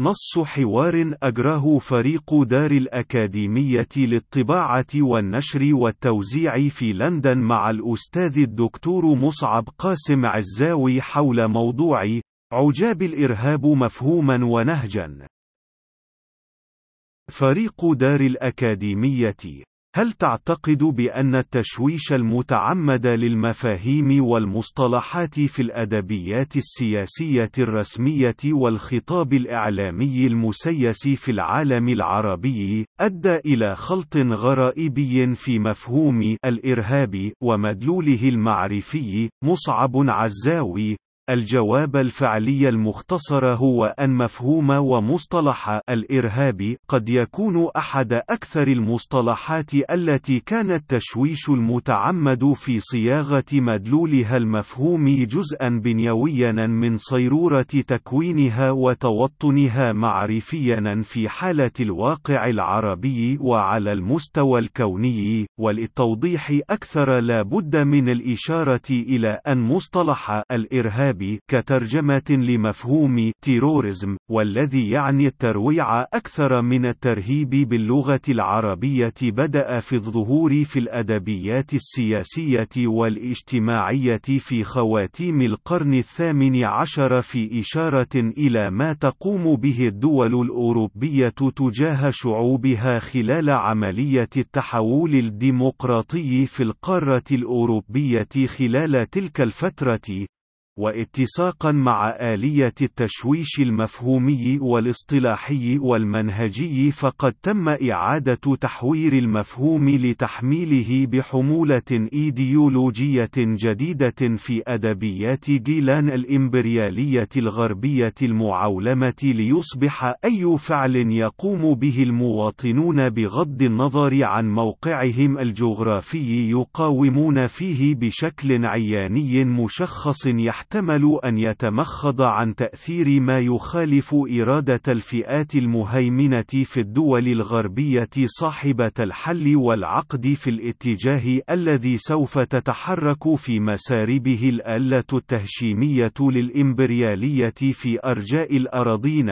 نص حوار أجراه فريق دار الأكاديمية للطباعة والنشر والتوزيع في لندن مع الأستاذ الدكتور مصعب قاسم عزاوي حول موضوع عجاب الإرهاب مفهوما ونهجا. فريق دار الأكاديمية هل تعتقد بأن التشويش المتعمد للمفاهيم والمصطلحات في الأدبيات السياسية الرسمية والخطاب الإعلامي المسيس في العالم العربي أدى إلى خلط غرائبي في مفهوم الإرهاب ومدلوله المعرفي؟ مصعب عزاوي الجواب الفعلي المختصر هو أن مفهوم ومصطلح الإرهاب قد يكون أحد أكثر المصطلحات التي كان التشويش المتعمد في صياغة مدلولها المفهوم جزءا بنيويا من صيرورة تكوينها وتوطنها معرفيا في حالة الواقع العربي وعلى المستوى الكوني وللتوضيح أكثر لا بد من الإشارة إلى أن مصطلح الإرهاب الإرهاب كترجمة لمفهوم تيروريزم والذي يعني الترويع أكثر من الترهيب باللغة العربية بدأ في الظهور في الأدبيات السياسية والاجتماعية في خواتيم القرن الثامن عشر في إشارة إلى ما تقوم به الدول الأوروبية تجاه شعوبها خلال عملية التحول الديمقراطي في القارة الأوروبية خلال تلك الفترة. واتساقا مع آلية التشويش المفهومي والاصطلاحي والمنهجي فقد تم إعادة تحوير المفهوم لتحميله بحمولة إيديولوجية جديدة في أدبيات جيلان الإمبريالية الغربية المعولمة ليصبح أي فعل يقوم به المواطنون بغض النظر عن موقعهم الجغرافي يقاومون فيه بشكل عياني مشخص يحتاج يحتمل أن يتمخض عن تأثير ما يخالف إرادة الفئات المهيمنة في الدول الغربية صاحبة الحل والعقد في الاتجاه الذي سوف تتحرك في مساربه الآلة التهشيمية للإمبريالية في أرجاء الأراضين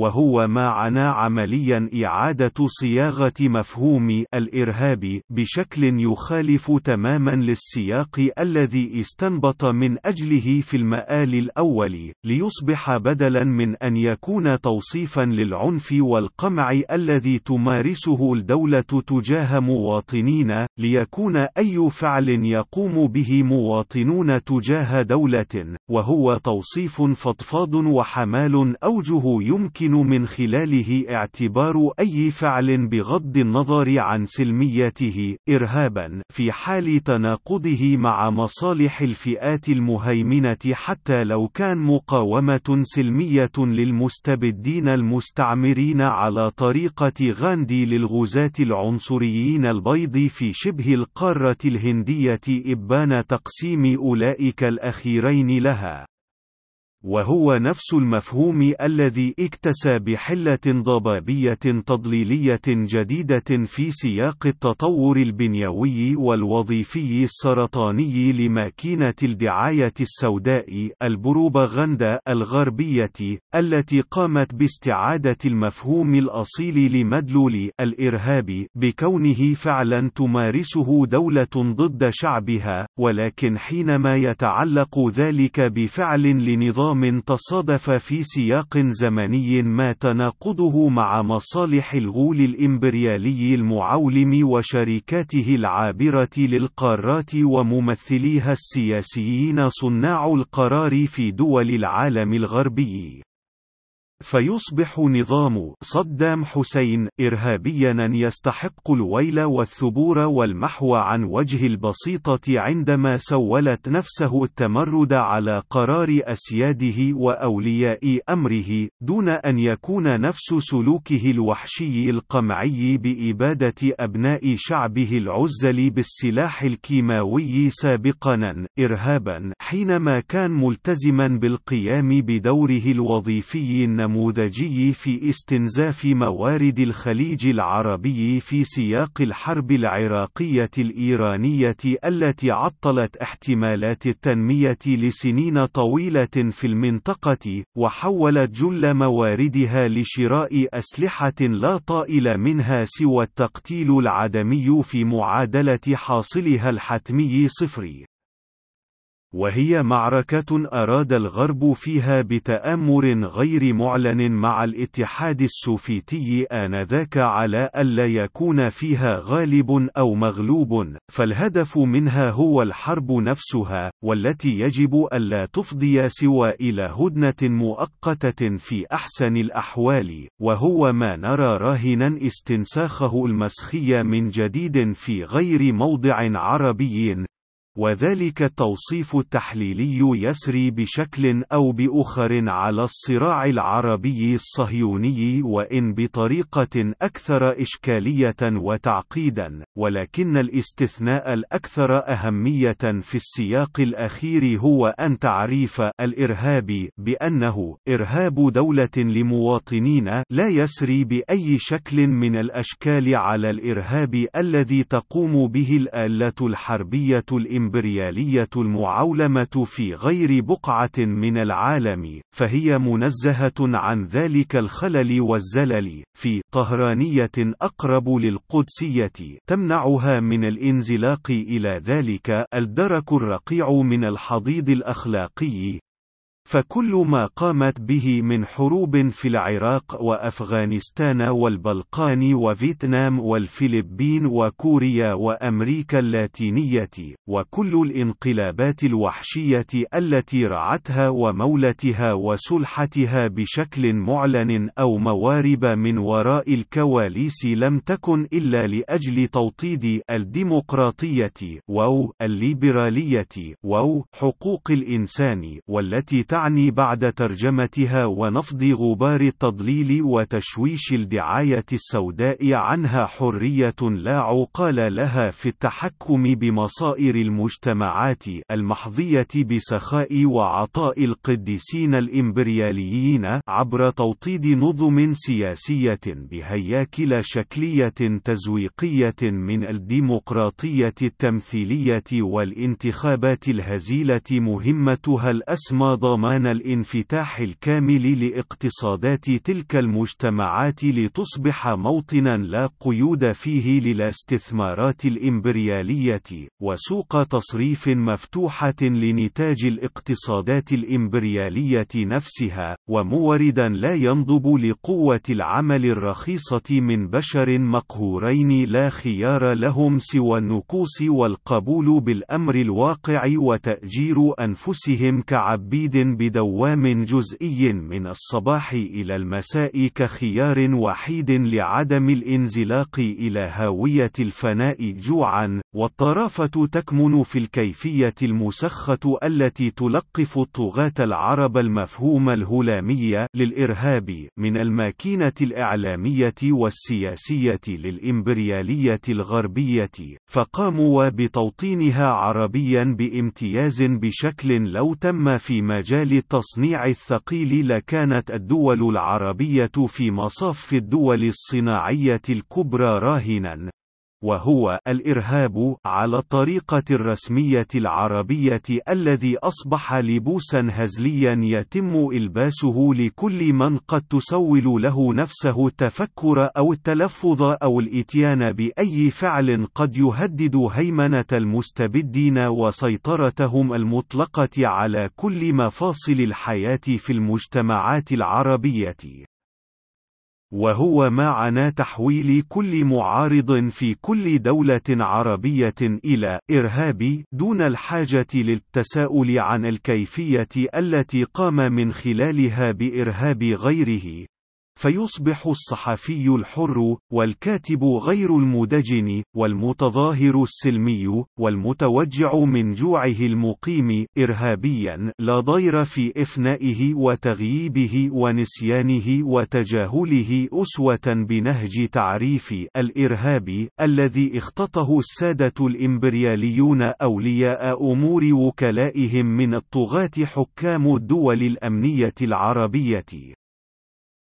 وهو ما عنا عمليا إعادة صياغة مفهوم الإرهاب بشكل يخالف تماما للسياق الذي استنبط من أجله في المآل الأول ليصبح بدلا من أن يكون توصيفا للعنف والقمع الذي تمارسه الدولة تجاه مواطنين ليكون أي فعل يقوم به مواطنون تجاه دولة وهو توصيف فضفاض وحمال أوجه يمكن يمكن من خلاله اعتبار أي فعل بغض النظر عن سلميته إرهابا في حال تناقضه مع مصالح الفئات المهيمنة حتى لو كان مقاومة سلمية للمستبدين المستعمرين على طريقة غاندي للغزاة العنصريين البيض في شبه القارة الهندية إبان تقسيم أولئك الأخيرين لها. وهو نفس المفهوم الذي اكتسى بحلة ضبابية تضليلية جديدة في سياق التطور البنيوي والوظيفي السرطاني لماكينة الدعاية السوداء البروباغندا الغربية التي قامت باستعادة المفهوم الأصيل لمدلول الإرهاب بكونه فعلا تمارسه دولة ضد شعبها ولكن حينما يتعلق ذلك بفعل لنظام نظام تصادف في سياق زمني ما تناقضه مع مصالح الغول الإمبريالي المعولم وشركاته العابرة للقارات وممثليها السياسيين صناع القرار في دول العالم الغربي. فيصبح نظام صدام حسين إرهابيا يستحق الويل والثبور والمحو عن وجه البسيطة عندما سولت نفسه التمرد على قرار أسياده وأولياء أمره دون أن يكون نفس سلوكه الوحشي القمعي بإبادة أبناء شعبه العزل بالسلاح الكيماوي سابقا إرهابا حينما كان ملتزما بالقيام بدوره الوظيفي النموذجي النموذجي في استنزاف موارد الخليج العربي في سياق الحرب العراقية الإيرانية التي عطلت احتمالات التنمية لسنين طويلة في المنطقة، وحولت جل مواردها لشراء أسلحة لا طائل منها سوى التقتيل العدمي في معادلة حاصلها الحتمي صفر. وهي معركة أراد الغرب فيها بتآمر غير معلن مع الاتحاد السوفيتي آنذاك على ألا يكون فيها غالب أو مغلوب، فالهدف منها هو الحرب نفسها، والتي يجب ألا تفضي سوى إلى هدنة مؤقتة في أحسن الأحوال، وهو ما نرى راهنا استنساخه المسخي من جديد في غير موضع عربي، وذلك التوصيف التحليلي يسري بشكل أو بأخر على الصراع العربي الصهيوني وإن بطريقة أكثر إشكالية وتعقيدا، ولكن الاستثناء الأكثر أهمية في السياق الأخير هو أن تعريف الإرهاب بأنه إرهاب دولة لمواطنين لا يسري بأي شكل من الأشكال على الإرهاب الذي تقوم به الآلة الحربية الإمريكية الإمبريالية المعولمة في غير بقعة من العالم، فهي منزهة عن ذلك الخلل والزلل، في طهرانية أقرب للقدسية، تمنعها من الانزلاق إلى ذلك الدرك الرقيع من الحضيض الأخلاقي، فكل ما قامت به من حروب في العراق وأفغانستان والبلقان وفيتنام والفلبين وكوريا وأمريكا اللاتينية، وكل الانقلابات الوحشية التي رعتها ومولتها وسلحتها بشكل معلن أو موارب من وراء الكواليس لم تكن إلا لأجل توطيد الديمقراطية و الليبرالية و حقوق الإنسان والتي تعني بعد ترجمتها ونفض غبار التضليل وتشويش الدعاية السوداء عنها حرية لا عقال لها في التحكم بمصائر المجتمعات المحظية بسخاء وعطاء القديسين الإمبرياليين عبر توطيد نظم سياسية بهياكل شكلية تزويقية من الديمقراطية التمثيلية والانتخابات الهزيلة مهمتها الأسمى ضمان الانفتاح الكامل لاقتصادات تلك المجتمعات لتصبح موطنا لا قيود فيه للاستثمارات الإمبريالية، وسوق تصريف مفتوحة لنتاج الاقتصادات الإمبريالية نفسها، وموردا لا ينضب لقوة العمل الرخيصة من بشر مقهورين لا خيار لهم سوى النكوص والقبول بالأمر الواقع وتأجير أنفسهم كعبيد بدوام جزئي من الصباح إلى المساء كخيار وحيد لعدم الانزلاق إلى هاوية الفناء جوعا، والطرافة تكمن في الكيفية المسخة التي تلقف الطغاة العرب المفهوم الهلامي للإرهاب من الماكينة الإعلامية والسياسية للإمبريالية الغربية، فقاموا بتوطينها عربيا بامتياز بشكل لو تم في مجال التصنيع الثقيل لكانت الدول العربية في مصاف الدول الصناعية الكبرى راهنا. وهو الإرهاب على الطريقة الرسمية العربية الذي أصبح لبوسا هزليا يتم إلباسه لكل من قد تسول له نفسه التفكر أو التلفظ أو الإتيان بأي فعل قد يهدد هيمنة المستبدين وسيطرتهم المطلقة على كل مفاصل الحياة في المجتمعات العربية. وهو معنى تحويل كل معارض في كل دولة عربية إلى إرهابي دون الحاجة للتساؤل عن الكيفية التي قام من خلالها بإرهاب غيره. فيصبح الصحفي الحر والكاتب غير المدجن والمتظاهر السلمي والمتوجع من جوعه المقيم إرهابيا لا ضير في إفنائه وتغييبه ونسيانه وتجاهله أسوة بنهج تعريف الإرهاب الذي اختطه السادة الإمبرياليون أولياء أمور وكلائهم من الطغاة حكام الدول الأمنية العربية.